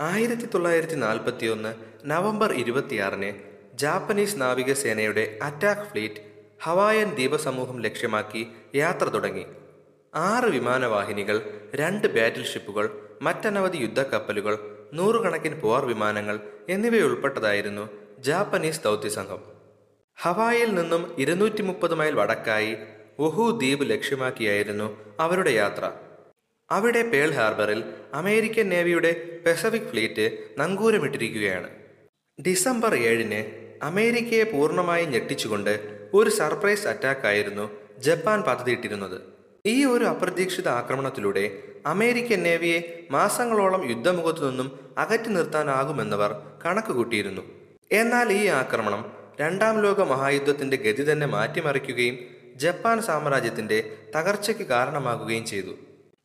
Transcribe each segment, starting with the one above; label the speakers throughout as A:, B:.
A: ആയിരത്തി തൊള്ളായിരത്തി നാൽപ്പത്തി ഒന്ന് നവംബർ ഇരുപത്തിയാറിന് ജാപ്പനീസ് നാവികസേനയുടെ അറ്റാക്ക് ഫ്ലീറ്റ് ഹവായൻ ദ്വീപസമൂഹം ലക്ഷ്യമാക്കി യാത്ര തുടങ്ങി. ആറ് വിമാനവാഹിനികൾ രണ്ട് ബാറ്റിൽ ഷിപ്പുകൾ മറ്റനവധി യുദ്ധക്കപ്പലുകൾ നൂറുകണക്കിന് പോർ വിമാനങ്ങൾ എന്നിവയുൾപ്പെട്ടതായിരുന്നു ജാപ്പനീസ് ദൗത്യസംഘം. ഹവായിൽ നിന്നും ഇരുന്നൂറ്റി മുപ്പത് മൈൽ വടക്കായി ഒഹു ദ്വീപ് ലക്ഷ്യമാക്കിയായിരുന്നു അവരുടെ യാത്ര. അവിടെ പേൾ ഹാർബറിൽ അമേരിക്കൻ നേവിയുടെ പെസഫിക് ഫ്ലീറ്റ് നങ്കൂരമിട്ടിരിക്കുകയാണ്. ഡിസംബർ ഏഴിന് അമേരിക്കയെ പൂർണമായി ഞെട്ടിച്ചുകൊണ്ട് ഒരു സർപ്രൈസ് അറ്റാക്കായിരുന്നു ജപ്പാൻ പദ്ധതിയിട്ടിരുന്നത്. ഈ ഒരു അപ്രതീക്ഷിത ആക്രമണത്തിലൂടെ അമേരിക്കൻ നേവിയെ മാസങ്ങളോളം യുദ്ധമുഖത്തു നിന്നും അകറ്റി നിർത്താനാകുമെന്നവർ കണക്കുകൂട്ടിയിരുന്നു എന്നാൽ ഈ ആക്രമണം രണ്ടാം ലോക മഹായുദ്ധത്തിന്റെ ഗതി തന്നെ മാറ്റിമറിക്കുകയും ജപ്പാൻ സാമ്രാജ്യത്തിന്റെ തകർച്ചയ്ക്ക് കാരണമാകുകയും ചെയ്തു.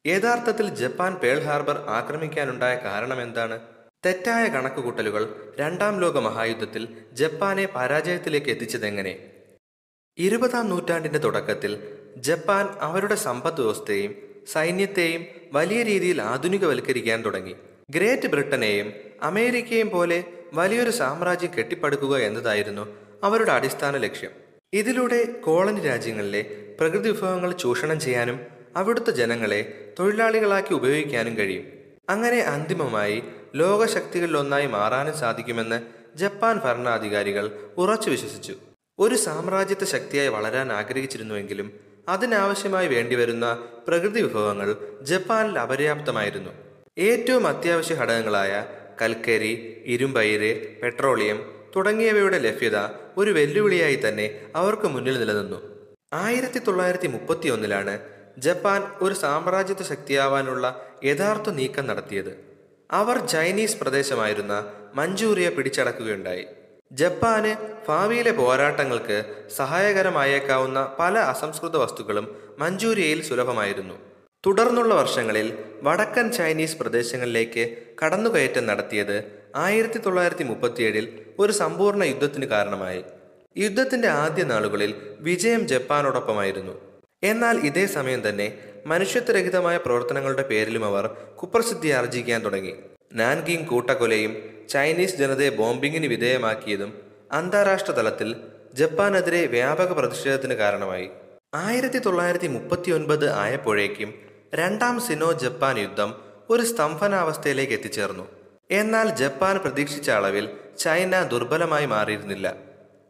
A: യഥാർത്ഥത്തിൽ ജപ്പാൻ പേൾ ഹാർബർ ആക്രമിക്കാനുണ്ടായ കാരണം എന്താണ്? തെറ്റായ കണക്കുകൂട്ടലുകൾ രണ്ടാം ലോക മഹായുദ്ധത്തിൽ ജപ്പാനെ പരാജയത്തിലേക്ക് എത്തിച്ചതെങ്ങനെ? ഇരുപതാം നൂറ്റാണ്ടിന്റെ തുടക്കത്തിൽ ജപ്പാൻ അവരുടെ സമ്പദ് വ്യവസ്ഥയെയും സൈന്യത്തെയും വലിയ രീതിയിൽ ആധുനികവൽക്കരിക്കാൻ തുടങ്ങി. ഗ്രേറ്റ് ബ്രിട്ടനെയും അമേരിക്കയും പോലെ വലിയൊരു സാമ്രാജ്യം കെട്ടിപ്പടുക്കുക എന്നതായിരുന്നു അവരുടെ അടിസ്ഥാന ലക്ഷ്യം. ഇതിലൂടെ കോളനി രാജ്യങ്ങളിലെ പ്രകൃതി വിഭവങ്ങൾ ചൂഷണം ചെയ്യാനും അവിടുത്തെ ജനങ്ങളെ തൊഴിലാളികളാക്കി ഉപയോഗിക്കാനും കഴിയും. അങ്ങനെ അന്തിമമായി ലോകശക്തികളിലൊന്നായി മാറാനും സാധിക്കുമെന്ന് ജപ്പാൻ ഭരണാധികാരികൾ ഉറച്ചു വിശ്വസിച്ചു. ഒരു സാമ്രാജ്യത്തെ ശക്തിയായി വളരാൻ ആഗ്രഹിച്ചിരുന്നുവെങ്കിലും അതിനാവശ്യമായി വേണ്ടിവരുന്ന പ്രകൃതി വിഭവങ്ങൾ ജപ്പാനിൽ അപര്യാപ്തമായിരുന്നു. ഏറ്റവും അത്യാവശ്യ ഘടകങ്ങളായ കൽക്കരി ഇരുമ്പയിര് പെട്രോളിയം തുടങ്ങിയവയുടെ ലഭ്യത ഒരു വെല്ലുവിളിയായി തന്നെ അവർക്ക് മുന്നിൽ നിലനിന്നു. ആയിരത്തി തൊള്ളായിരത്തി മുപ്പത്തി ഒന്നിലാണ് ജപ്പാൻ ഒരു സാമ്രാജ്യത്വ ശക്തിയാവാനുള്ള യഥാർത്ഥ നീക്കം നടത്തിയത്. അവർ ചൈനീസ് പ്രദേശമായിരുന്ന മഞ്ചൂരിയ പിടിച്ചടക്കുകയുണ്ടായി. ജപ്പാന് ഭാവിയിലെ പോരാട്ടങ്ങൾക്ക് സഹായകരമായേക്കാവുന്ന പല അസംസ്കൃത വസ്തുക്കളും മഞ്ചൂരിയയിൽ സുലഭമായിരുന്നു. തുടർന്നുള്ള വർഷങ്ങളിൽ വടക്കൻ ചൈനീസ് പ്രദേശങ്ങളിലേക്ക് കടന്നുകയറ്റം നടത്തിയത് ആയിരത്തി തൊള്ളായിരത്തി മുപ്പത്തിയേഴിൽ ഒരു സമ്പൂർണ യുദ്ധത്തിന് കാരണമായി. യുദ്ധത്തിന്റെ ആദ്യ നാളുകളിൽ വിജയം ജപ്പാനോടൊപ്പമായിരുന്നു. എന്നാൽ ഇതേ സമയം തന്നെ മനുഷ്യത്വരഹിതമായ പ്രവർത്തനങ്ങളുടെ പേരിലും അവർ കുപ്രസിദ്ധി ആർജിക്കാൻ തുടങ്ങി. നാൻകിങ് കൂട്ടക്കൊലയും ചൈനീസ് ജനതയെ ബോംബിങ്ങിന് വിധേയമാക്കിയതും അന്താരാഷ്ട്ര തലത്തിൽ ജപ്പാനെതിരെ വ്യാപക പ്രതിഷേധത്തിന് കാരണമായി. ആയിരത്തി തൊള്ളായിരത്തി മുപ്പത്തി ഒൻപത് ആയപ്പോഴേക്കും രണ്ടാം സിനോ ജപ്പാൻ യുദ്ധം ഒരു സ്തംഭനാവസ്ഥയിലേക്ക് എത്തിച്ചേർന്നു. എന്നാൽ ജപ്പാൻ പ്രതീക്ഷിച്ച അളവിൽ ചൈന ദുർബലമായി മാറിയിരുന്നില്ല.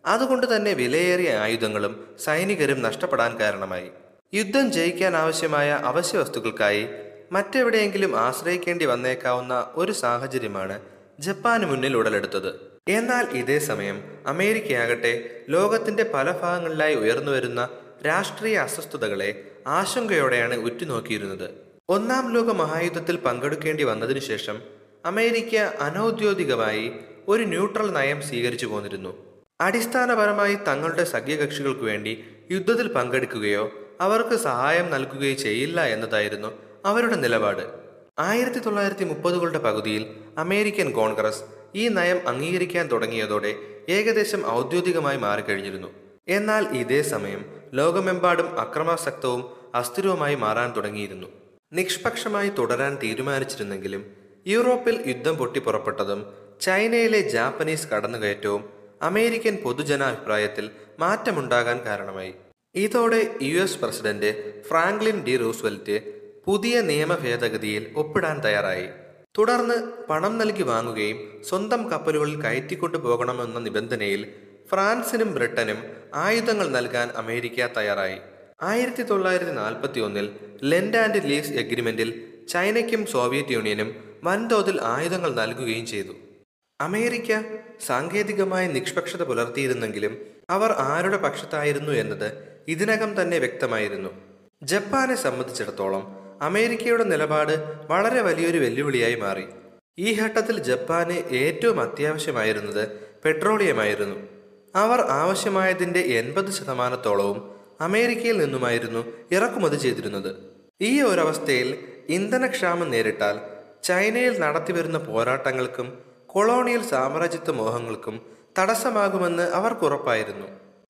A: അതുകൊണ്ട് തന്നെ വിലയേറിയ ആയുധങ്ങളും സൈനികരും നഷ്ടപ്പെടാൻ കാരണമായി. യുദ്ധം ജയിക്കാൻ ആവശ്യമായ അവശ്യ വസ്തുക്കൾക്കായി മറ്റെവിടെയെങ്കിലും ആശ്രയിക്കേണ്ടി വന്നേക്കാവുന്ന ഒരു സാഹചര്യമാണ് ജപ്പാന് മുന്നിൽ ഉടലെടുത്തത്. എന്നാൽ ഇതേ സമയം അമേരിക്കയാകട്ടെ ലോകത്തിന്റെ പല ഭാഗങ്ങളിലായി ഉയർന്നുവരുന്ന രാഷ്ട്രീയ അസ്വസ്ഥതകളെ ആശങ്കയോടെയാണ് ഉറ്റുനോക്കിയിരുന്നത്. ഒന്നാം ലോക മഹായുദ്ധത്തിൽ പങ്കെടുക്കേണ്ടി വന്നതിനു ശേഷം അമേരിക്ക അനൌദ്യോഗികമായി ഒരു ന്യൂട്രൽ നയം സ്വീകരിച്ചു പോന്നിരുന്നു. അടിസ്ഥാനപരമായി തങ്ങളുടെ സഖ്യകക്ഷികൾക്ക് വേണ്ടി യുദ്ധത്തിൽ പങ്കെടുക്കുകയോ അവർക്ക് സഹായം നൽകുകയോ ചെയ്യില്ല എന്നതായിരുന്നു അവരുടെ നിലപാട്. ആയിരത്തി തൊള്ളായിരത്തി മുപ്പതുകളുടെ പകുതിയിൽ അമേരിക്കൻ കോൺഗ്രസ് ഈ നയം അംഗീകരിക്കാൻ തുടങ്ങിയതോടെ ഏകദേശം ഔദ്യോഗികമായി മാറിക്കഴിഞ്ഞിരുന്നു. എന്നാൽ ഇതേ സമയം ലോകമെമ്പാടും അക്രമാസക്തവും അസ്ഥിരവുമായി മാറാൻ തുടങ്ങിയിരുന്നു. നിഷ്പക്ഷമായി തുടരാൻ തീരുമാനിച്ചിരുന്നെങ്കിലും യൂറോപ്പിൽ യുദ്ധം പൊട്ടിപ്പുറപ്പെട്ടതും ചൈനയിലെ ജാപ്പനീസ് കടന്നുകയറ്റവും അമേരിക്കൻ പൊതുജനാഭിപ്രായത്തിൽ മാറ്റമുണ്ടാകാൻ കാരണമായി. ഇതോടെ U S president Franklin D Roosevelt പുതിയ നിയമ ഭേദഗതിയിൽ ഒപ്പിടാൻ തയ്യാറായി. തുടർന്ന് പണം നൽകി വാങ്ങുകയും സ്വന്തം കപ്പലുകളിൽ കയറ്റിക്കൊണ്ടു പോകണമെന്ന നിബന്ധനയിൽ ഫ്രാൻസിനും ബ്രിട്ടനും ആയുധങ്ങൾ നൽകാൻ അമേരിക്ക തയ്യാറായി. ആയിരത്തി തൊള്ളായിരത്തി നാൽപ്പത്തി ഒന്നിൽ ലെൻഡ് ആൻഡ് ലീസ് എഗ്രിമെന്റിൽ ചൈനയ്ക്കും സോവിയറ്റ് യൂണിയനും വൻതോതിൽ ആയുധങ്ങൾ നൽകുകയും ചെയ്തു. അമേരിക്ക സാങ്കേതികമായ നിഷ്പക്ഷത പുലർത്തിയിരുന്നെങ്കിലും അവർ ആരുടെ പക്ഷത്തായിരുന്നു എന്നത് ഇതിനകം തന്നെ വ്യക്തമായിരുന്നു. ജപ്പാനെ സംബന്ധിച്ചിടത്തോളം അമേരിക്കയുടെ നിലപാട് വളരെ വലിയൊരു വെല്ലുവിളിയായി മാറി. ഈ ഘട്ടത്തിൽ ജപ്പാന് ഏറ്റവും അത്യാവശ്യമായിരുന്നത് പെട്രോളിയമായിരുന്നു. അവർ ആവശ്യമായതിന്റെ എൺപത് ശതമാനത്തോളവും അമേരിക്കയിൽ നിന്നുമായിരുന്നു ഇറക്കുമതി ചെയ്തിരുന്നത്. ഈ ഒരവസ്ഥയിൽ ഇന്ധനക്ഷാമം നേരിട്ടാൽ ചൈനയിൽ നടത്തിവരുന്ന പോരാട്ടങ്ങൾക്കും കൊളോണിയൽ സാമ്രാജ്യത്വ മോഹങ്ങൾക്കും തടസ്സമാകുമെന്ന് അവർക്കുറപ്പായിരുന്നു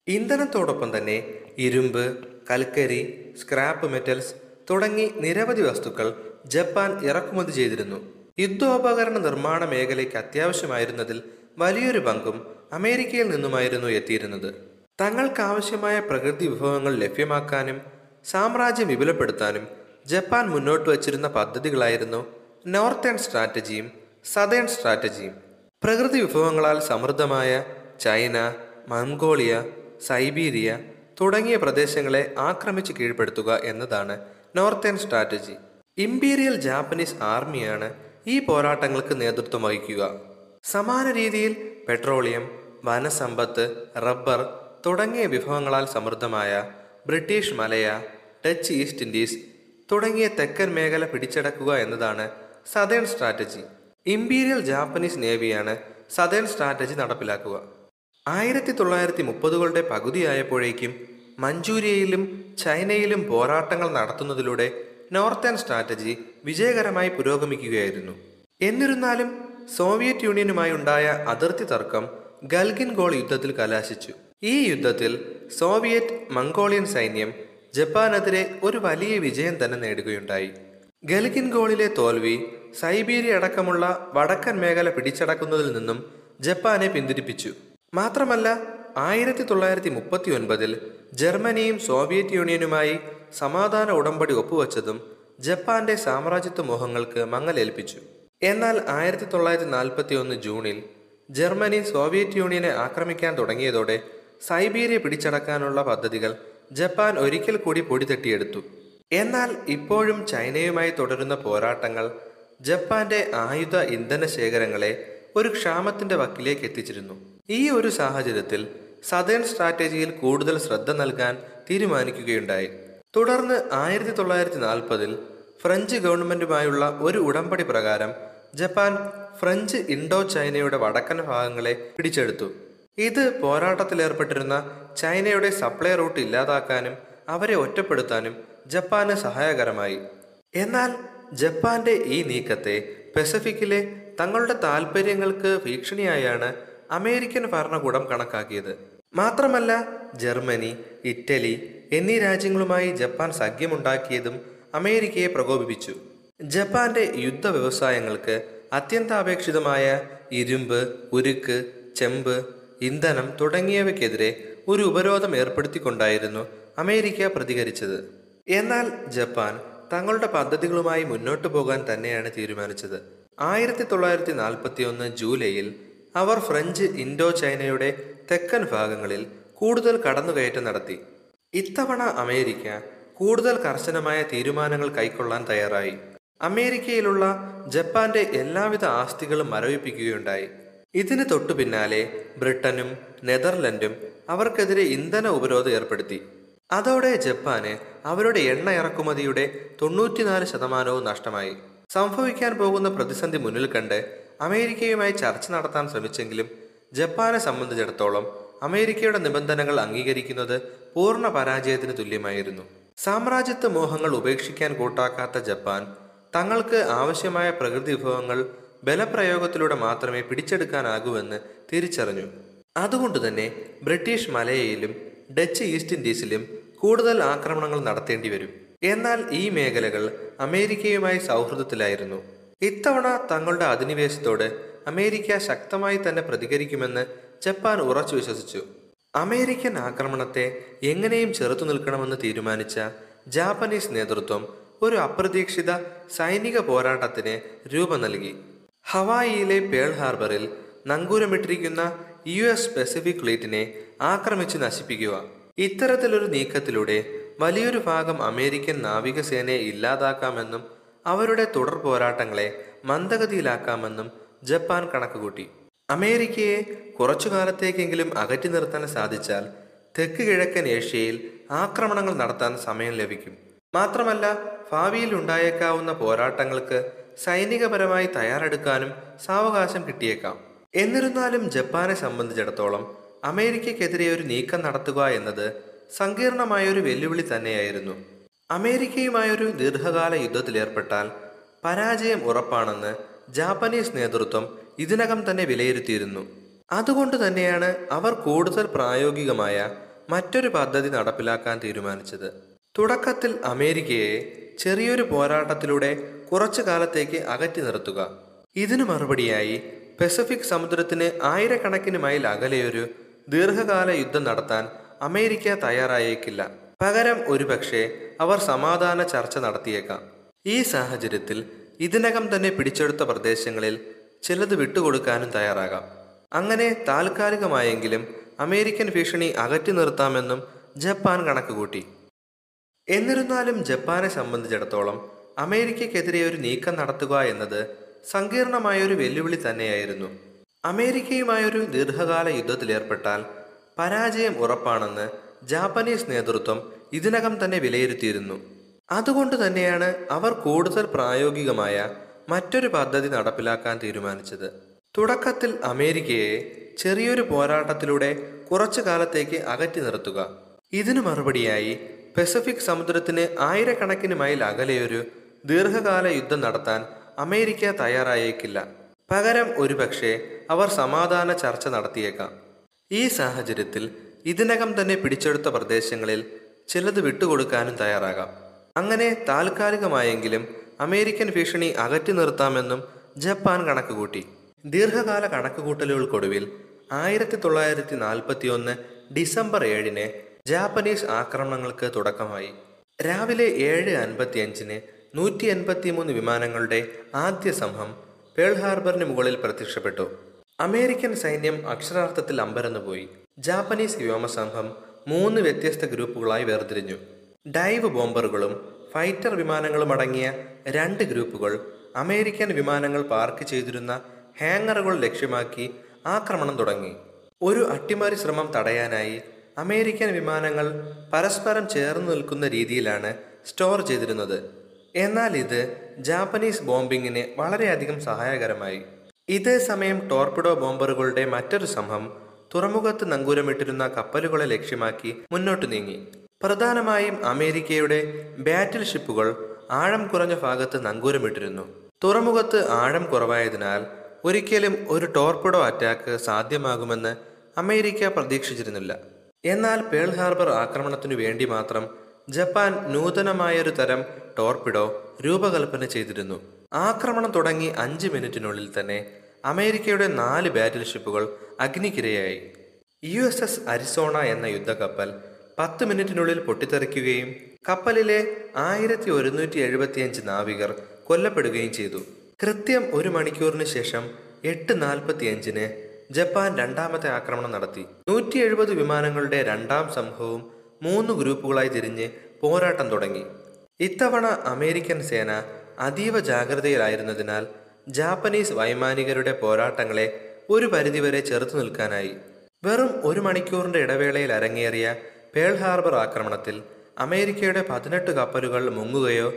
A: ഇന്ധനത്തോടൊപ്പം തന്നെ ഇരുമ്പ് കൽക്കരി സ്ക്രാപ്പ് മെറ്റൽസ് തുടങ്ങി നിരവധി വസ്തുക്കൾ ജപ്പാൻ ഇറക്കുമതി ചെയ്തിരുന്നു. യുദ്ധോപകരണ നിർമ്മാണ മേഖലയ്ക്ക് അത്യാവശ്യമായിരുന്നതിൽ വലിയൊരു പങ്കും അമേരിക്കയിൽ നിന്നുമായിരുന്നു എത്തിയിരുന്നത്. തങ്ങൾക്കാവശ്യമായ പ്രകൃതി വിഭവങ്ങൾ ലഭ്യമാക്കാനും സാമ്രാജ്യം വിപുലപ്പെടുത്താനും ജപ്പാൻ മുന്നോട്ട് വച്ചിരുന്ന പദ്ധതികളായിരുന്നു നോർത്തേൺ സ്ട്രാറ്റജിയും സതേൺ സ്ട്രാറ്റജിയും. പ്രകൃതി വിഭവങ്ങളാൽ സമൃദ്ധമായ ചൈന മംഗോളിയ സൈബീരിയ തുടങ്ങിയ പ്രദേശങ്ങളെ ആക്രമിച്ച് കീഴ്പ്പെടുത്തുക എന്നതാണ് നോർത്തേൺ സ്ട്രാറ്റജി. ഇമ്പീരിയൽ ജാപ്പനീസ് ആർമിയാണ് ഈ പോരാട്ടങ്ങൾക്ക് നേതൃത്വം വഹിക്കുക. സമാന രീതിയിൽ പെട്രോളിയം വനസമ്പത്ത് റബ്ബർ തുടങ്ങിയ വിഭവങ്ങളാൽ സമൃദ്ധമായ British Malaya Dutch East Indies തുടങ്ങിയ തെക്കൻ മേഖല പിടിച്ചടക്കുക എന്നതാണ് സതേൺ സ്ട്രാറ്റജി. ഇമ്പീരിയൽ ജാപ്പനീസ് നേവിയാണ് സതേൺ സ്ട്രാറ്റജി നടപ്പിലാക്കുക. ആയിരത്തി തൊള്ളായിരത്തി മുപ്പതുകളുടെ പകുതിയായപ്പോഴേക്കും മഞ്ചൂരിയയിലും ചൈനയിലും പോരാട്ടങ്ങൾ നടത്തുന്നതിലൂടെ നോർത്തേൺ സ്ട്രാറ്റജി വിജയകരമായി പുരോഗമിക്കുകയായിരുന്നു. എന്നിരുന്നാലും സോവിയറ്റ് യൂണിയനുമായി ഉണ്ടായ അതിർത്തി തർക്കം ഗൽഗിൻ ഗോൾ യുദ്ധത്തിൽ കലാശിച്ചു. ഈ യുദ്ധത്തിൽ സോവിയറ്റ് മംഗോളിയൻ സൈന്യം ജപ്പാനെതിരെ ഒരു വലിയ വിജയം തന്നെ നേടുകയുണ്ടായി. ഗൽഗിൻ ഗോളിലെ തോൽവി സൈബീരിയ അടക്കമുള്ള വടക്കൻ മേഖല പിടിച്ചടക്കുന്നതിൽ നിന്നും ജപ്പാനെ പിന്തിരിപ്പിച്ചു. മാത്രമല്ല ആയിരത്തി തൊള്ളായിരത്തി മുപ്പത്തി ഒൻപതിൽ ജർമ്മനിയും സോവിയറ്റ് യൂണിയനുമായി സമാധാന ഉടമ്പടി ഒപ്പുവച്ചതും ജപ്പാന്റെ സാമ്രാജ്യത്വ മോഹങ്ങൾക്ക് മങ്ങലേൽപ്പിച്ചു. എന്നാൽ ആയിരത്തി തൊള്ളായിരത്തി നാൽപ്പത്തി ഒന്ന് ജൂണിൽ ജർമ്മനി സോവിയറ്റ് യൂണിയനെ ആക്രമിക്കാൻ തുടങ്ങിയതോടെ സൈബീരിയ പിടിച്ചടക്കാനുള്ള പദ്ധതികൾ ജപ്പാൻ ഒരിക്കൽ കൂടി പൊടിതട്ടിയെടുത്തു. എന്നാൽ ഇപ്പോഴും ചൈനയുമായി തുടരുന്ന പോരാട്ടങ്ങൾ ജപ്പാന്റെ ആയുധ ഇന്ധന ശേഖരങ്ങളെ ഒരു ക്ഷാമത്തിന്റെ വക്കിലേക്ക് എത്തിച്ചിരുന്നു. ഈ ഒരു സാഹചര്യത്തിൽ സതേൺ സ്ട്രാറ്റജിയിൽ കൂടുതൽ ശ്രദ്ധ നൽകാൻ തീരുമാനിക്കുകയുണ്ടായി. തുടർന്ന് ആയിരത്തി തൊള്ളായിരത്തി നാൽപ്പതിൽ ഫ്രഞ്ച് ഗവൺമെന്റുമായുള്ള ഒരു ഉടമ്പടി പ്രകാരം ജപ്പാൻ ഫ്രഞ്ച് ഇൻഡോ ചൈനയുടെ വടക്കൻ ഭാഗങ്ങളെ പിടിച്ചെടുത്തു. ഇത് പോരാട്ടത്തിലേർപ്പെട്ടിരുന്ന ചൈനയുടെ സപ്ലൈ റൂട്ട് ഇല്ലാതാക്കാനും അവരെ ഒറ്റപ്പെടുത്താനും ജപ്പാന് സഹായകരമായി. എന്നാൽ ജപ്പാന്റെ ഈ നീക്കത്തെ പെസഫിക്കിലെ തങ്ങളുടെ താൽപ്പര്യങ്ങൾക്ക് ഭീഷണിയായാണ് അമേരിക്കൻ ഭരണകൂടം കണക്കാക്കിയത്. മാത്രമല്ല ജർമ്മനി ഇറ്റലി എന്നീ രാജ്യങ്ങളുമായി ജപ്പാൻ സഖ്യമുണ്ടാക്കിയതും അമേരിക്കയെ പ്രകോപിപ്പിച്ചു. ജപ്പാന്റെ യുദ്ധ വ്യവസായങ്ങൾക്ക് അത്യന്താപേക്ഷിതമായ ഇരുമ്പ് ഉരുക്ക് ചെമ്പ് ഇന്ധനം തുടങ്ങിയവയ്ക്കെതിരെ ഒരു ഉപരോധം ഏർപ്പെടുത്തിക്കൊണ്ടായിരുന്നു അമേരിക്ക പ്രതികരിച്ചത്. എന്നാൽ ജപ്പാൻ തങ്ങളുടെ പദ്ധതികളുമായി മുന്നോട്ടു പോകാൻ തന്നെയാണ് തീരുമാനിച്ചത്. ആയിരത്തി തൊള്ളായിരത്തി നാൽപ്പത്തി ഒന്ന് ജൂലൈയിൽ അവർ ഫ്രഞ്ച് ഇൻഡോ ചൈനയുടെ തെക്കൻ ഭാഗങ്ങളിൽ കൂടുതൽ കടന്നുകയറ്റം നടത്തി. ഇത്തവണ അമേരിക്ക കൂടുതൽ കർശനമായ തീരുമാനങ്ങൾ കൈക്കൊള്ളാൻ തയ്യാറായി. അമേരിക്കയിലുള്ള ജപ്പാന്റെ എല്ലാവിധ ആസ്തികളും മരവിപ്പിക്കുകയുണ്ടായി. ഇതിന് തൊട്ടു പിന്നാലെ ബ്രിട്ടനും നെതർലൻഡും അവർക്കെതിരെ ഇന്ധന ഉപരോധം ഏർപ്പെടുത്തി. അതോടെ ജപ്പാന് അവരുടെ എണ്ണ ഇറക്കുമതിയുടെ തൊണ്ണൂറ്റിനാല് ശതമാനവും നഷ്ടമായി. സംഭവിക്കാൻ പോകുന്ന പ്രതിസന്ധി മുന്നിൽ കണ്ട് അമേരിക്കയുമായി ചർച്ച നടത്താൻ ശ്രമിച്ചെങ്കിലും ജപ്പാനെ സംബന്ധിച്ചിടത്തോളം അമേരിക്കയുടെ നിബന്ധനകൾ അംഗീകരിക്കുന്നത് പൂർണ പരാജയത്തിന് തുല്യമായിരുന്നു. സാമ്രാജ്യത്വ മോഹങ്ങൾ ഉപേക്ഷിക്കാൻ കൂട്ടാക്കാത്ത ജപ്പാൻ തങ്ങൾക്ക് ആവശ്യമായ പ്രകൃതി വിഭവങ്ങൾ ബലപ്രയോഗത്തിലൂടെ മാത്രമേ പിടിച്ചെടുക്കാനാകൂവെന്ന് തിരിച്ചറിഞ്ഞു. അതുകൊണ്ട് തന്നെ ബ്രിട്ടീഷ് മലയയിലും ഡച്ച് ഈസ്റ്റ് ഇൻഡീസിലും കൂടുതൽ ആക്രമണങ്ങൾ നടത്തേണ്ടി വരും. എന്നാൽ ഈ മേഖലകൾ അമേരിക്കയുമായി സൗഹൃദത്തിലായിരുന്നു. ഇത്തവണ തങ്ങളുടെ അധിനിവേശത്തോട് അമേരിക്ക ശക്തമായി തന്നെ പ്രതികരിക്കുമെന്ന് ജപ്പാൻ ഉറച്ചു വിശ്വസിച്ചു. അമേരിക്കൻ ആക്രമണത്തെ എങ്ങനെയും ചെറുത്തു നിൽക്കണമെന്ന് തീരുമാനിച്ച ജാപ്പനീസ് നേതൃത്വം ഒരു അപ്രതീക്ഷിത സൈനിക പോരാട്ടത്തിന് രൂപം നൽകി. ഹവായിയിലെ പേൾ ഹാർബറിൽ നങ്കൂരമിട്ടിരിക്കുന്ന യു എസ് പെസിഫിക് ഫ്ലീറ്റിനെ ആക്രമിച്ച് നശിപ്പിക്കുക. ഇത്തരത്തിലൊരു നീക്കത്തിലൂടെ വലിയൊരു ഭാഗം അമേരിക്കൻ നാവികസേനയെ ഇല്ലാതാക്കാമെന്നും അവരുടെ തുടർ പോരാട്ടങ്ങളെ മന്ദഗതിയിലാക്കാമെന്നും ജപ്പാൻ കണക്കുകൂട്ടി. അമേരിക്കയെ കുറച്ചു കാലത്തേക്കെങ്കിലും അകറ്റി നിർത്താൻ സാധിച്ചാൽ തെക്ക് കിഴക്കൻ ഏഷ്യയിൽ ആക്രമണങ്ങൾ നടത്താൻ സമയം ലഭിക്കും. മാത്രമല്ല ഭാവിയിൽ ഉണ്ടായേക്കാവുന്ന പോരാട്ടങ്ങൾക്ക് സൈനികപരമായി തയ്യാറെടുക്കാനും സാവകാശം കിട്ടിയേക്കാം. എന്നിരുന്നാലും ജപ്പാനെ സംബന്ധിച്ചിടത്തോളം അമേരിക്കയ്ക്കെതിരെ ഒരു നീക്കം നടത്തുക എന്നത് സങ്കീർണമായ ഒരു വെല്ലുവിളി തന്നെയായിരുന്നു. അമേരിക്കയുമായൊരു ദീർഘകാല യുദ്ധത്തിലേർപ്പെട്ടാൽ പരാജയം ഉറപ്പാണെന്ന് ജാപ്പനീസ് നേതൃത്വം ഇതിനകം തന്നെ വിലയിരുത്തിയിരുന്നു. അതുകൊണ്ട് തന്നെയാണ് അവർ കൂടുതൽ പ്രായോഗികമായ മറ്റൊരു പദ്ധതി നടപ്പിലാക്കാൻ തീരുമാനിച്ചത്. തുടക്കത്തിൽ അമേരിക്കയെ ചെറിയൊരു പോരാട്ടത്തിലൂടെ കുറച്ചു കാലത്തേക്ക് അകറ്റി നിർത്തുക. ഇതിനു മറുപടിയായി പസഫിക് സമുദ്രത്തിന് ആയിരക്കണക്കിന് മൈൽ അകലെയൊരു ദീർഘകാല യുദ്ധം നടത്താൻ അമേരിക്ക തയ്യാറായേക്കില്ല. പകരം ഒരുപക്ഷെ അവർ സമാധാന ചർച്ച നടത്തിയേക്കാം. ഈ സാഹചര്യത്തിൽ ഇതിനകം തന്നെ പിടിച്ചെടുത്ത പ്രദേശങ്ങളിൽ ചിലത് വിട്ടുകൊടുക്കാനും തയ്യാറാകാം. അങ്ങനെ താൽക്കാലികമായെങ്കിലും അമേരിക്കൻ ഭീഷണി അകറ്റി നിർത്താമെന്നും ജപ്പാൻ കണക്കുകൂട്ടി. എന്നിരുന്നാലും ജപ്പാനെ സംബന്ധിച്ചിടത്തോളം അമേരിക്കയ്ക്കെതിരെ ഒരു നീക്കം നടത്തുക എന്നത് സങ്കീർണമായൊരു വെല്ലുവിളി തന്നെയായിരുന്നു. അമേരിക്കയുമായൊരു ദീർഘകാല യുദ്ധത്തിലേർപ്പെട്ടാൽ പരാജയം ഉറപ്പാണെന്ന് ജാപ്പനീസ് നേതൃത്വം ഇതിനകം തന്നെ വിലയിരുത്തിയിരുന്നു. അതുകൊണ്ട് തന്നെയാണ് അവർ കൂടുതൽ പ്രായോഗികമായ മറ്റൊരു പദ്ധതി നടപ്പിലാക്കാൻ തീരുമാനിച്ചത്. തുടക്കത്തിൽ അമേരിക്കയെ ചെറിയൊരു പോരാട്ടത്തിലൂടെ കുറച്ചു കാലത്തേക്ക് അകറ്റി നിർത്തുക. ഇതിനു മറുപടിയായി പസഫിക് സമുദ്രത്തിന് ആയിരക്കണക്കിന് മൈൽ അകലെയൊരു ദീർഘകാല യുദ്ധം നടത്താൻ അമേരിക്ക തയ്യാറായേക്കില്ല. പകരം ഒരുപക്ഷെ അവർ സമാധാന ചർച്ച നടത്തിയേക്കാം. ഈ സാഹചര്യത്തിൽ ഇതിനകം തന്നെ പിടിച്ചെടുത്ത പ്രദേശങ്ങളിൽ ചിലത് വിട്ടുകൊടുക്കാനും തയ്യാറാകാം. അങ്ങനെ താൽക്കാലികമായെങ്കിലും അമേരിക്കൻ ഭീഷണി അകറ്റി നിർത്താമെന്നും ജപ്പാൻ കണക്കുകൂട്ടി. ദീർഘകാല കണക്കുകൂട്ടലുകൾക്കൊടുവിൽ ആയിരത്തി തൊള്ളായിരത്തി നാൽപ്പത്തി ഒന്ന് ഡിസംബർ ഏഴിന് ജാപ്പനീസ് ആക്രമണങ്ങൾക്ക് തുടക്കമായി. രാവിലെ ഏഴ് അൻപത്തി അഞ്ചിന് നൂറ്റി എൺപത്തി മൂന്ന് വിമാനങ്ങളുടെ ആദ്യ സംഘം പേൾ ഹാർബറിന് മുകളിൽ പ്രത്യക്ഷപ്പെട്ടു. അമേരിക്കൻ സൈന്യം അക്ഷരാർത്ഥത്തിൽ അമ്പരന്നുപോയി. ജാപ്പനീസ് വ്യോമസംഘം മൂന്ന് വ്യത്യസ്ത ഗ്രൂപ്പുകളായി വേർതിരിഞ്ഞു. ഡൈവ് ബോംബറുകളും ഫൈറ്റർ വിമാനങ്ങളും അടങ്ങിയ രണ്ട് ഗ്രൂപ്പുകൾ അമേരിക്കൻ വിമാനങ്ങൾ പാർക്ക് ചെയ്തിരുന്ന ഹാങ്ങറുകൾ ലക്ഷ്യമാക്കി ആക്രമണം തുടങ്ങി. ഒരു അട്ടിമറി ശ്രമം തടയാനായി അമേരിക്കൻ വിമാനങ്ങൾ പരസ്പരം ചേർന്ന് നിൽക്കുന്ന രീതിയിലാണ് സ്റ്റോർ ചെയ്തിരുന്നത്. എന്നാൽ ഇത് ജാപ്പനീസ് ബോംബിങ്ങിന് വളരെയധികം സഹായകരമായി. ഇതേ സമയം ടോർപിഡോ ബോംബറുകളുടെ മറ്റൊരു സംഘം തുറമുഖത്ത് നങ്കൂരമിട്ടിരുന്ന കപ്പലുകളെ ലക്ഷ്യമാക്കി മുന്നോട്ട് നീങ്ങി. പ്രധാനമായും അമേരിക്കയുടെ ബാറ്റിൽ ഷിപ്പുകൾ ആഴം കുറഞ്ഞ ഭാഗത്ത് നങ്കൂരമിട്ടിരുന്നു. തുറമുഖത്ത് ആഴം കുറവായതിനാൽ ഒരിക്കലും ഒരു ടോർപ്പിഡോ അറ്റാക്ക് സാധ്യമാകുമെന്ന് അമേരിക്ക പ്രതീക്ഷിച്ചിരുന്നില്ല. എന്നാൽ പേൾ ഹാർബർ ആക്രമണത്തിനു വേണ്ടി മാത്രം ജപ്പാൻ നൂതനമായൊരു തരം ടോർപ്പിഡോ രൂപകൽപ്പന ചെയ്തിരുന്നു. ആക്രമണം തുടങ്ങി അഞ്ച് മിനിറ്റിനുള്ളിൽ തന്നെ അമേരിക്കയുടെ നാല് ബാറ്റിൽ ഷിപ്പുകൾ അഗ്നിക്കിരയായി. യു എസ് എസ് അരിസോണ എന്ന യുദ്ധക്കപ്പൽ പത്ത് മിനിറ്റിനുള്ളിൽ പൊട്ടിത്തെറിക്കുകയും കപ്പലിലെ ആയിരത്തി ഒരുന്നൂറ്റി എഴുപത്തിയഞ്ച് നാവികർ കൊല്ലപ്പെടുകയും ചെയ്തു. കൃത്യം ഒരു മണിക്കൂറിന് ശേഷം എട്ട് നാൽപ്പത്തിയഞ്ചിന് ജപ്പാൻ രണ്ടാമത്തെ ആക്രമണം നടത്തി. നൂറ്റി എഴുപത് വിമാനങ്ങളുടെ രണ്ടാം സംഭവവും മൂന്ന് ഗ്രൂപ്പുകളായി തിരിഞ്ഞ് പോരാട്ടം തുടങ്ങി. ഇത്തവണ അമേരിക്കൻ സേന അതീവ ജാഗ്രതയിലായിരുന്നതിനാൽ ജാപ്പനീസ് വൈമാനികരുടെ പോരാട്ടങ്ങളെ ഒരു പരിധിവരെ ചെറുത്തു നിൽക്കാനായി. വെറും ഒരു മണിക്കൂറിന്റെ ഇടവേളയിൽ അരങ്ങേറിയ പേൾ ഹാർബർ ആക്രമണത്തിൽ അമേരിക്കയുടെ പതിനെട്ട് കപ്പലുകൾ മുങ്ങുകയോ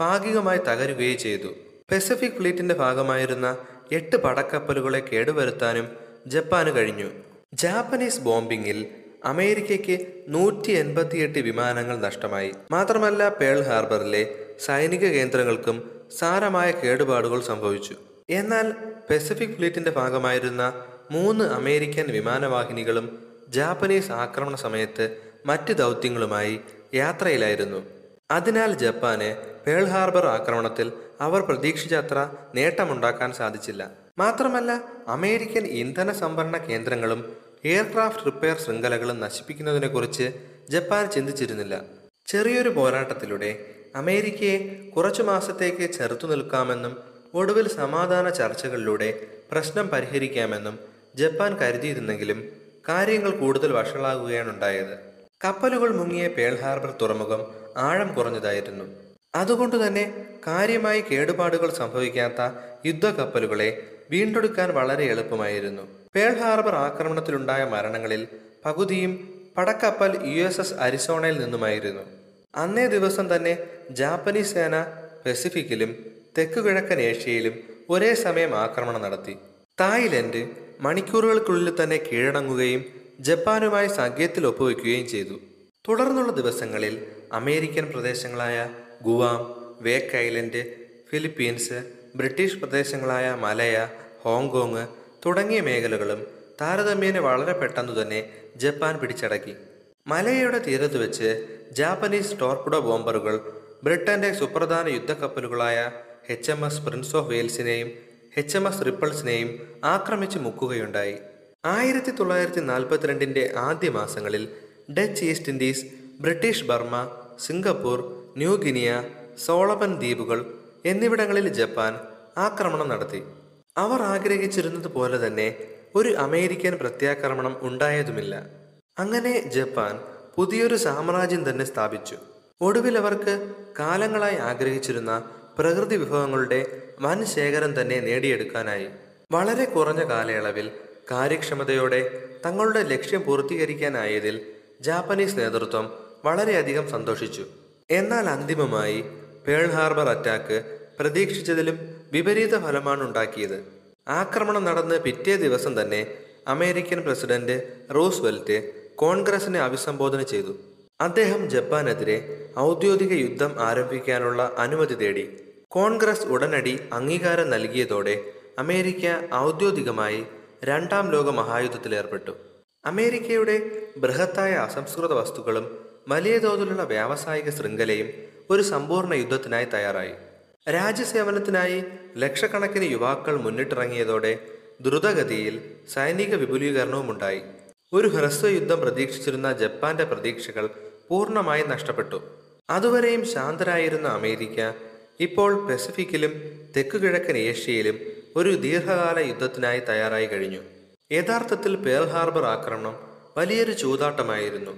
A: ഭാഗികമായി തകരുകയോ ചെയ്തു. പെസഫിക് ഫ്ലീറ്റിന്റെ ഭാഗമായിരുന്ന എട്ട് പടക്കപ്പലുകളെ കേടുവരുത്താനും ജപ്പാന് കഴിഞ്ഞു. ജാപ്പനീസ് ബോംബിങ്ങിൽ അമേരിക്കയ്ക്ക് നൂറ്റി എൺപത്തിയെട്ട് വിമാനങ്ങൾ നഷ്ടമായി. മാത്രമല്ല പേൾ ഹാർബറിലെ സൈനിക കേന്ദ്രങ്ങൾക്കും സാരമായ കേടുപാടുകൾ സംഭവിച്ചു. എന്നാൽ പെസഫിക് ഫ്ലീറ്റിന്റെ ഭാഗമായിരുന്ന മൂന്ന് അമേരിക്കൻ വിമാനവാഹിനികളും ജാപ്പനീസ് ആക്രമണ സമയത്ത് മറ്റ് ദൗത്യങ്ങളുമായി യാത്രയിലായിരുന്നു. അതിനാൽ ജപ്പാന് പേൾ ഹാർബർ ആക്രമണത്തിൽ അവർ പ്രതീക്ഷിച്ചത്ര നേട്ടമുണ്ടാക്കാൻ സാധിച്ചില്ല. മാത്രമല്ല അമേരിക്കൻ ഇന്ധന സംഭരണ കേന്ദ്രങ്ങളും എയർക്രാഫ്റ്റ് റിപ്പയർ ശൃംഖലകളും നശിപ്പിക്കുന്നതിനെക്കുറിച്ച് ജപ്പാൻ ചിന്തിച്ചിരുന്നില്ല. ചെറിയൊരു പോരാട്ടത്തിലൂടെ അമേരിക്കയെ കുറച്ചു മാസത്തേക്ക് ചെറുത്തു നിൽക്കാമെന്നും ഒടുവിൽ സമാധാന ചർച്ചകളിലൂടെ പ്രശ്നം പരിഹരിക്കാമെന്നും ജപ്പാൻ കരുതിയിരുന്നെങ്കിലും കാര്യങ്ങൾ കൂടുതൽ വഷളാകുകയാണ് ഉണ്ടായത് കപ്പലുകൾ മുങ്ങിയ പേൾ ഹാർബർ തുറമുഖം ആഴം കുറഞ്ഞതായിരുന്നു. അതുകൊണ്ട് തന്നെ കാര്യമായി കേടുപാടുകൾ സംഭവിക്കാത്ത യുദ്ധക്കപ്പലുകളെ വീണ്ടെടുക്കാൻ വളരെ എളുപ്പമായിരുന്നു. പേൾ ഹാർബർ ആക്രമണത്തിലുണ്ടായ മരണങ്ങളിൽ പകുതിയും പടക്കപ്പൽ യു എസ് എസ് അരിസോണയിൽ നിന്നുമായിരുന്നു. അന്നേ ദിവസം തന്നെ ജാപ്പനീസ് സേന പസഫിക്കിലും തെക്കുകിഴക്കൻ ഏഷ്യയിലും ഒരേ സമയം ആക്രമണം നടത്തി. തായ്ലൻഡ് മണിക്കൂറുകൾക്കുള്ളിൽ തന്നെ കീഴടങ്ങുകയും ജപ്പാനുമായി സഖ്യത്തിൽ ഒപ്പുവെക്കുകയും ചെയ്തു. തുടർന്നുള്ള ദിവസങ്ങളിൽ അമേരിക്കൻ പ്രദേശങ്ങളായ Guam Wake Island Philippines British പ്രദേശങ്ങളായ മലയ ഹോങ്കോങ് തുടങ്ങിയ മേഖലകളും താരതമ്യേന വളരെ പെട്ടെന്ന് തന്നെ ജപ്പാൻ പിടിച്ചടക്കി. മലയയുടെ തീരത്ത് വെച്ച് ജാപ്പനീസ് ടോർപിഡോ ബോംബറുകൾ ബ്രിട്ടന്റെ സുപ്രധാന യുദ്ധക്കപ്പലുകളായ H M S Prince of വെയിൽസിനെയും H M S റിപ്പിൾസിനെയും ആക്രമിച്ച് മുക്കുകയുണ്ടായി. ആയിരത്തി തൊള്ളായിരത്തി നാൽപ്പത്തിരണ്ടിന്റെ ആദ്യ മാസങ്ങളിൽ Dutch East Indies British Burma Singapore New Guinea Solomon ദ്വീപുകൾ എന്നിവിടങ്ങളിൽ ജപ്പാൻ ആക്രമണം നടത്തി. അവർ ആഗ്രഹിച്ചിരുന്നത് പോലെ തന്നെ ഒരു അമേരിക്കൻ പ്രത്യാക്രമണം ഉണ്ടായതുമില്ല. അങ്ങനെ ജപ്പാൻ പുതിയൊരു സാമ്രാജ്യം തന്നെ സ്ഥാപിച്ചു. ഒടുവിൽ അവർക്ക് കാലങ്ങളായി ആഗ്രഹിച്ചിരുന്ന പ്രകൃതി വിഭവങ്ങളുടെ വൻ ശേഖരം തന്നെ നേടിയെടുക്കാനായി. വളരെ കുറഞ്ഞ കാലയളവിൽ കാര്യക്ഷമതയോടെ തങ്ങളുടെ ലക്ഷ്യം പൂർത്തീകരിക്കാനായതിൽ ജാപ്പനീസ് നേതൃത്വം വളരെയധികം സന്തോഷിച്ചു. എന്നാൽ അന്തിമമായി പേൾ ഹാർബർ അറ്റാക്ക് പ്രതീക്ഷിച്ചതിലും വിപരീത ഫലമാണ് ഉണ്ടാക്കിയത്. ആക്രമണം നടന്ന് പിറ്റേ ദിവസം തന്നെ അമേരിക്കൻ പ്രസിഡന്റ് റൂസ്വെൽറ്റ് കോൺഗ്രസിനെ അഭിസംബോധന ചെയ്തു. അദ്ദേഹം ജപ്പാനെതിരെ ഔദ്യോഗിക യുദ്ധം ആരംഭിക്കാനുള്ള അനുമതി തേടി. കോൺഗ്രസ് ഉടനടി അംഗീകാരം നൽകിയതോടെ അമേരിക്ക ഔദ്യോഗികമായി രണ്ടാം ലോക മഹായുദ്ധത്തിലേർപ്പെട്ടു. അമേരിക്കയുടെ ബൃഹത്തായ അസംസ്കൃത വസ്തുക്കളും വലിയ തോതിലുള്ള വ്യാവസായിക ശൃംഖലയും ഒരു സമ്പൂർണ യുദ്ധത്തിനായി തയ്യാറായി. രാജ്യസേവനത്തിനായി ലക്ഷക്കണക്കിന് യുവാക്കൾ മുന്നിട്ടിറങ്ങിയതോടെ ദ്രുതഗതിയിൽ സൈനിക വിപുലീകരണവുമുണ്ടായി. ഒരു ഹ്രസ്വയുദ്ധം പ്രതീക്ഷിച്ചിരുന്ന ജപ്പാന്റെ പ്രതീക്ഷകൾ പൂർണമായി നഷ്ടപ്പെട്ടു. അതുവരെയും ശാന്തരായിരുന്ന അമേരിക്ക ഇപ്പോൾ പസഫിക്കിലും തെക്കുകിഴക്കൻ ഏഷ്യയിലും ഒരു ദീർഘകാല യുദ്ധത്തിനായി തയ്യാറായി കഴിഞ്ഞു. യഥാർത്ഥത്തിൽ പേൾ ഹാർബർ ആക്രമണം വലിയൊരു ചൂതാട്ടമായിരുന്നു.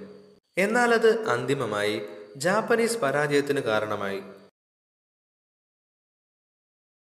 A: എന്നാൽ അത് അന്തിമമായി ജാപ്പനീസ് പരാജയത്തിന് കാരണമായി.